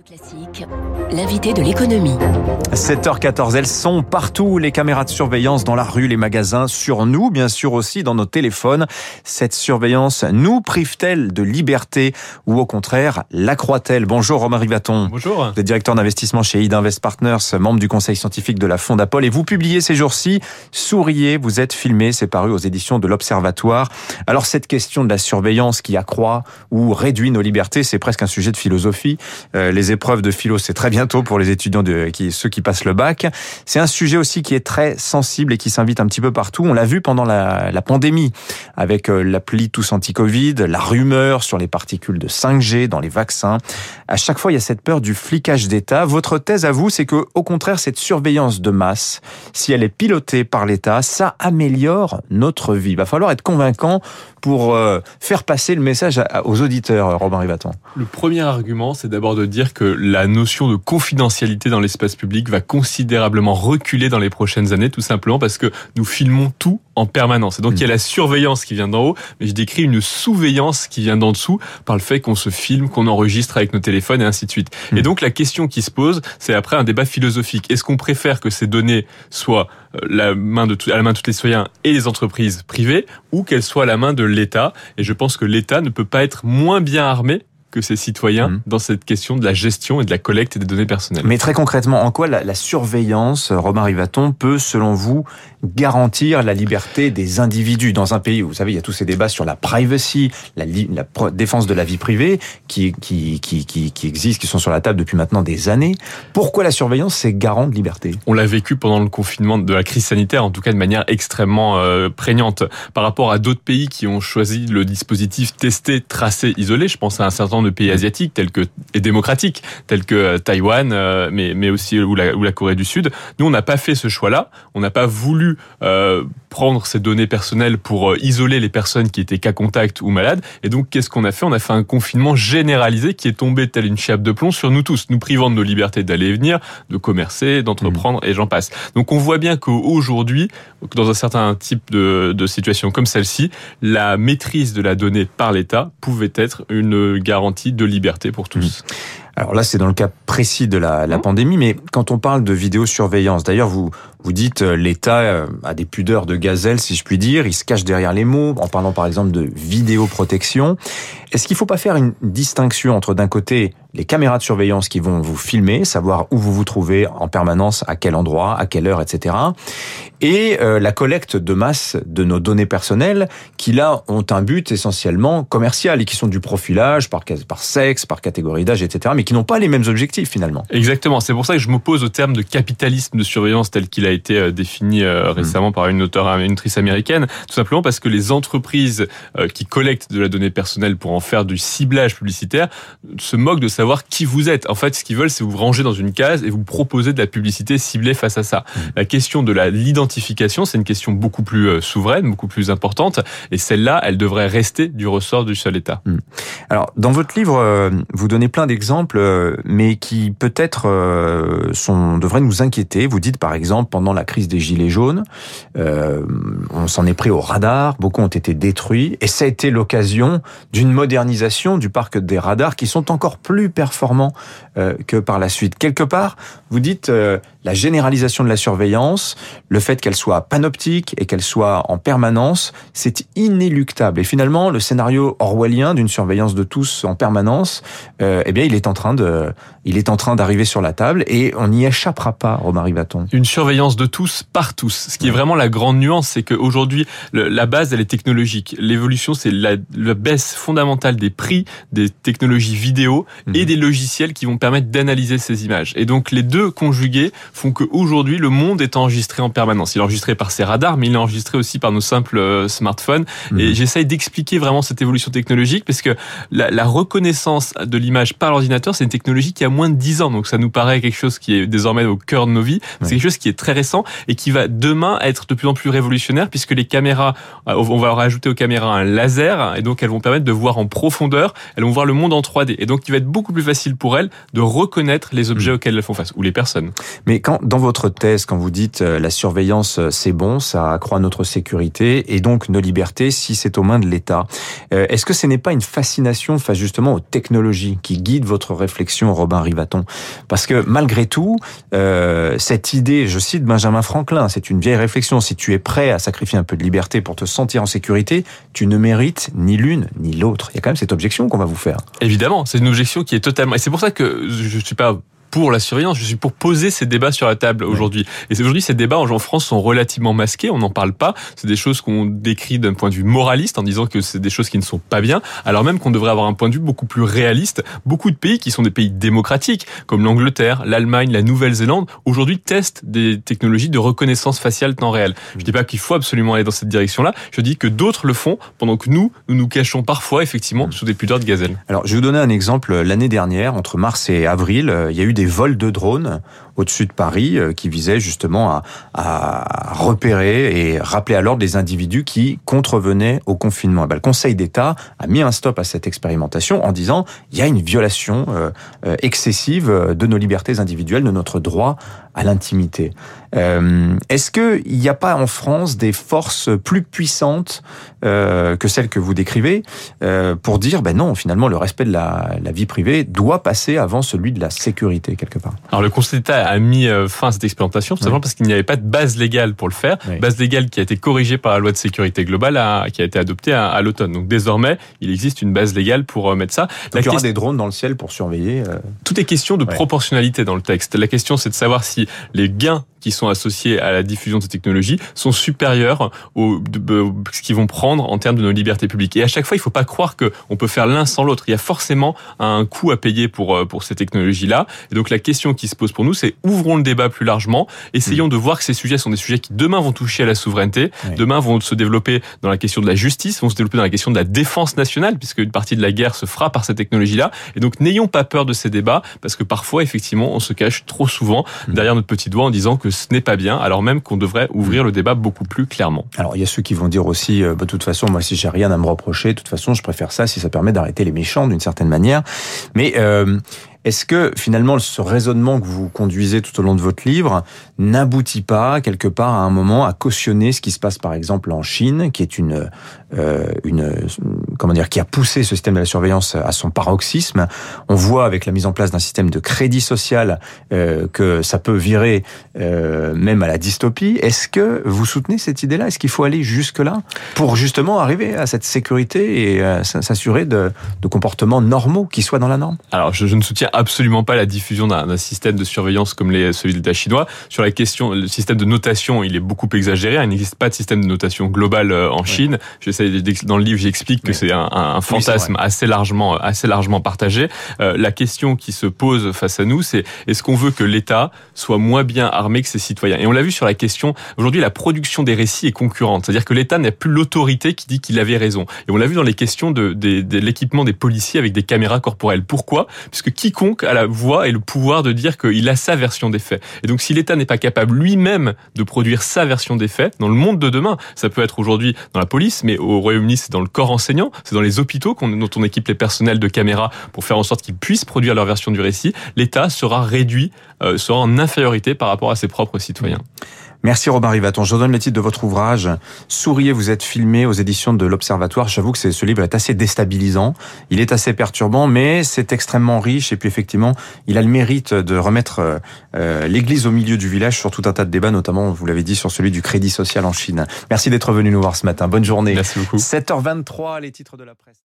Classique, l'invité de l'économie. 7h14, elles sont partout, les caméras de surveillance dans la rue, les magasins, sur nous, bien sûr aussi dans nos téléphones. Cette surveillance nous prive-t-elle de liberté ou au contraire l'accroît-elle Bonjour Romain Rivaton. Bonjour. Vous êtes directeur d'investissement chez Id Invest Partners, membre du conseil scientifique de la Fondapol et vous publiez ces jours-ci Souriez, vous êtes filmé, c'est paru aux éditions de l'Observatoire. Alors cette question de la surveillance qui accroît ou réduit nos libertés, c'est presque un sujet de philosophie. Euh, les épreuves de philo, c'est très bientôt pour les étudiants de ceux qui passent le bac. C'est un sujet aussi qui est très sensible et qui s'invite un petit peu partout. On l'a vu pendant la, la pandémie avec euh, l'appli Tous Anti-Covid, la rumeur sur les particules de 5G dans les vaccins. À chaque fois, il y a cette peur du flicage d'État. Votre thèse à vous, c'est que, au contraire, cette surveillance de masse, si elle est pilotée par l'État, ça améliore notre vie. Il va falloir être convaincant pour euh, faire passer le message aux auditeurs, Robin Rivaton. Le premier argument, c'est d'abord de dire que la notion de confidentialité dans l'espace public va considérablement reculer dans les prochaines années, tout simplement parce que nous filmons tout en permanence. Et donc, il y a la surveillance qui vient d'en haut, mais je décris une sous-veillance qui vient d'en dessous par le fait qu'on se filme, qu'on enregistre avec nos téléphones et ainsi de suite. Et donc, la question qui se pose, c'est après un débat philosophique. Est-ce qu'on préfère que ces données soient euh, la main de à la main de tous les citoyens et les entreprises privées ou qu'elles soient à la main de l'État? Et je pense que l'État ne peut pas être moins bien armé que ses citoyens mmh. dans cette question de la gestion et de la collecte des données personnelles. Mais très concrètement, en quoi la, la surveillance, Romain Rivaton, peut, selon vous, garantir la liberté des individus dans un pays où, vous savez, il y a tous ces débats sur la privacy, la, la défense de la vie privée qui, qui, qui, qui, qui existent, qui sont sur la table depuis maintenant des années. Pourquoi la surveillance, c'est garant de liberté? On l'a vécu pendant le confinement de la crise sanitaire, en tout cas de manière extrêmement euh, prégnante. Par rapport à d'autres pays qui ont choisi le dispositif testé, tracé, isolé, je pense à un certain nombre de pays asiatiques tels que et démocratiques tels que euh, Taïwan, euh, mais mais aussi ou la, ou la Corée du Sud. Nous, on n'a pas fait ce choix-là. On n'a pas voulu euh, prendre ces données personnelles pour isoler les personnes qui étaient cas contact ou malades. Et donc, qu'est-ce qu'on a fait? On a fait un confinement généralisé qui est tombé tel une chape de plomb sur nous tous, nous privant de nos libertés d'aller et venir, de commercer, d'entreprendre mmh. et j'en passe. Donc, on voit bien qu'aujourd'hui, dans un certain type de, de situation comme celle-ci, la maîtrise de la donnée par l'État pouvait être une garantie de liberté pour tous. Mmh. Alors là, c'est dans le cas précis de la, la, pandémie, mais quand on parle de vidéosurveillance, d'ailleurs, vous vous dites l'État a des pudeurs de gazelle, si je puis dire, il se cache derrière les mots, en parlant par exemple de vidéoprotection. Est-ce qu'il ne faut pas faire une distinction entre d'un côté les caméras de surveillance qui vont vous filmer, savoir où vous vous trouvez en permanence, à quel endroit, à quelle heure, etc. Et euh, la collecte de masse de nos données personnelles qui là ont un but essentiellement commercial et qui sont du profilage par, par sexe, par catégorie d'âge, etc. Mais qui n'ont pas les mêmes objectifs finalement. Exactement. C'est pour ça que je m'oppose au terme de capitalisme de surveillance tel qu'il a été euh, défini euh, récemment mmh. par une auteure, une autrice américaine. Tout simplement parce que les entreprises qui collectent de la donnée personnelle pour en faire du ciblage publicitaire se moquent de savoir qui vous êtes. En fait, ce qu'ils veulent, c'est vous ranger dans une case et vous proposer de la publicité ciblée face à ça. Mmh. La question de l'identification, c'est une question beaucoup plus euh, souveraine, beaucoup plus importante, et celle-là, elle devrait rester du ressort du seul État. Mmh. Alors, dans votre livre, euh, vous donnez plein d'exemples, euh, mais qui peut-être sont devraient nous inquiéter. Vous dites par exemple, la crise des gilets jaunes, on s'en est pris au radar, beaucoup ont été détruits, et ça a été l'occasion d'une modernisation du parc des radars qui sont encore plus performants euh, que par la suite. Quelque part, vous dites euh, la généralisation de la surveillance, le fait qu'elle soit panoptique et qu'elle soit en permanence, c'est inéluctable. Et finalement, le scénario orwellien d'une surveillance de tous en permanence, euh, eh bien, il est en train de, il est en train d'arriver sur la table et on n'y échappera pas, Romain Rivaton. Une surveillance de tous par tous. Ce qui est vraiment la grande nuance, c'est qu'aujourd'hui, la base, elle est technologique. L'évolution, c'est la, la, baisse fondamentale des prix des technologies vidéo et mmh. des logiciels qui vont permettre d'analyser ces images. Et donc, les deux conjugués font qu'aujourd'hui, le monde est enregistré en permanence. Il est enregistré par ses radars, mais il est enregistré aussi par nos simples euh, smartphones. Mmh. Et j'essaye d'expliquer vraiment cette évolution technologique parce que la, la reconnaissance de l'image par l'ordinateur, c'est une technologie qui a moins de 10 ans. Donc ça nous paraît quelque chose qui est désormais au cœur de nos vies. C'est quelque chose qui est très intéressant et qui va demain être de plus en plus révolutionnaire puisque les caméras, euh, on va rajouter aux caméras un laser et donc elles vont permettre de voir en profondeur, elles vont voir le monde en 3D et donc il va être beaucoup plus facile pour elles de reconnaître les objets mmh. auxquels elles font face ou les personnes. Mais quand dans votre thèse, quand vous dites euh, la surveillance c'est bon, ça accroît notre sécurité et donc nos libertés si c'est aux mains de l'État, est-ce que ce n'est pas une fascination face justement aux technologies qui guident votre réflexion, Robin Rivaton? Parce que malgré tout, euh, cette idée, je cite Benjamin Franklin, c'est une vieille réflexion, si tu es prêt à sacrifier un peu de liberté pour te sentir en sécurité, tu ne mérites ni l'une ni l'autre. Il y a quand même cette objection qu'on va vous faire. Évidemment, c'est une objection qui est totalement... Et c'est pour ça que je ne suis pas pour la surveillance, je suis pour poser ces débats sur la table aujourd'hui. Et aujourd'hui, ces débats en France sont relativement masqués, on n'en parle pas. C'est des choses qu'on décrit d'un point de vue moraliste en disant que c'est des choses qui ne sont pas bien, alors même qu'on devrait avoir un point de vue beaucoup plus réaliste. Beaucoup de pays qui sont des pays démocratiques, comme l'Angleterre, l'Allemagne, la Nouvelle-Zélande, aujourd'hui testent des technologies de reconnaissance faciale temps réel. Je dis pas qu'il faut absolument aller dans cette direction-là, je dis que d'autres le font pendant que nous, nous nous cachons parfois effectivement sous des pudeurs de gazelle. Alors, je vais vous donner un exemple. L'année dernière, entre mars et avril, euh, il y a eu des vols de drones au-dessus de Paris euh, qui visaient justement à, repérer et rappeler à l'ordre des individus qui contrevenaient au confinement. Ben, le Conseil d'État a mis un stop à cette expérimentation en disant il y a une violation euh, euh, excessive de nos libertés individuelles, de notre droit à l'intimité. Est-ce qu'il n'y a pas en France des forces plus puissantes que celles que vous décrivez pour dire ben non, finalement, le respect de la, la vie privée doit passer avant celui de la sécurité quelque part? Alors le Conseil d'État a mis euh, fin à cette expérimentation, tout simplement parce qu'il n'y avait pas de base légale pour le faire. Base légale qui a été corrigée par la loi de sécurité globale, qui a été adoptée à, l'automne. Donc désormais, il existe une base légale pour euh, mettre ça. Donc il y aura des drones dans le ciel pour surveiller. Euh, Tout est question de proportionnalité dans le texte. La question, c'est de savoir si les gains qui sont associés à la diffusion de ces technologies sont supérieurs au ce qu'ils vont prendre en termes de nos libertés publiques. Et à chaque fois, il ne faut pas croire que on peut faire l'un sans l'autre. Il y a forcément un coût à payer pour euh, pour ces technologies-là. Et donc la question qui se pose pour nous, c'est ouvrons le débat plus largement, essayons mm. de voir que ces sujets sont des sujets qui demain vont toucher à la souveraineté, demain vont se développer dans la question de la justice, vont se développer dans la question de la défense nationale, puisque une partie de la guerre se fera par ces technologies-là. Et donc n'ayons pas peur de ces débats, parce que parfois, effectivement, on se cache trop souvent mm. derrière notre petit doigt en disant que ce n'est pas bien, alors même qu'on devrait ouvrir le débat beaucoup plus clairement. Alors il y a ceux qui vont dire aussi, euh, bah, de toute façon, moi si j'ai rien à me reprocher, de toute façon je préfère ça si ça permet d'arrêter les méchants d'une certaine manière. Mais euh, est-ce que finalement ce raisonnement que vous conduisez tout au long de votre livre n'aboutit pas quelque part à un moment à cautionner ce qui se passe par exemple en Chine, qui est une euh, une comment dire qui a poussé ce système de la surveillance à son paroxysme. On voit avec la mise en place d'un système de crédit social euh, que ça peut virer euh, même à la dystopie. Est-ce que vous soutenez cette idée-là? Est-ce qu'il faut aller jusque là pour justement arriver à cette sécurité et s'assurer de, de comportements normaux qui soient dans la norme? Alors je, je ne soutiens absolument pas la diffusion d'un système de surveillance comme les, celui de l'État chinois. Sur la question, le système de notation, il est beaucoup exagéré. Il n'existe pas de système de notation global euh, en Chine. Dans le livre, j'explique que c'est un, un, fantasme assez largement, assez largement partagé. Euh, la question qui se pose face à nous, c'est est-ce qu'on veut que l'État soit moins bien armé que ses citoyens? Et on l'a vu sur la question. Aujourd'hui, la production des récits est concurrente, c'est-à-dire que l'État n'a plus l'autorité qui dit qu'il avait raison. Et on l'a vu dans les questions de, de, de l'équipement des policiers avec des caméras corporelles. Pourquoi? Puisque quiconque a la voix et le pouvoir de dire qu'il a sa version des faits. Et donc si l'État n'est pas capable lui-même de produire sa version des faits, dans le monde de demain, ça peut être aujourd'hui dans la police, mais au Royaume-Uni c'est dans le corps enseignant, c'est dans les hôpitaux dont on équipe les personnels de caméras pour faire en sorte qu'ils puissent produire leur version du récit, l'État sera réduit, euh, sera en infériorité par rapport à ses propres citoyens. Merci Robin Rivaton. Je donne le titre de votre ouvrage. Souriez, vous êtes filmé aux éditions de l'Observatoire. J'avoue que ce livre est assez déstabilisant. Il est assez perturbant, mais c'est extrêmement riche. Et puis effectivement, il a le mérite de remettre euh, euh, l'église au milieu du village sur tout un tas de débats, notamment, vous l'avez dit, sur celui du crédit social en Chine. Merci d'être venu nous voir ce matin. Bonne journée. Merci beaucoup. 7h23, les titres de la presse.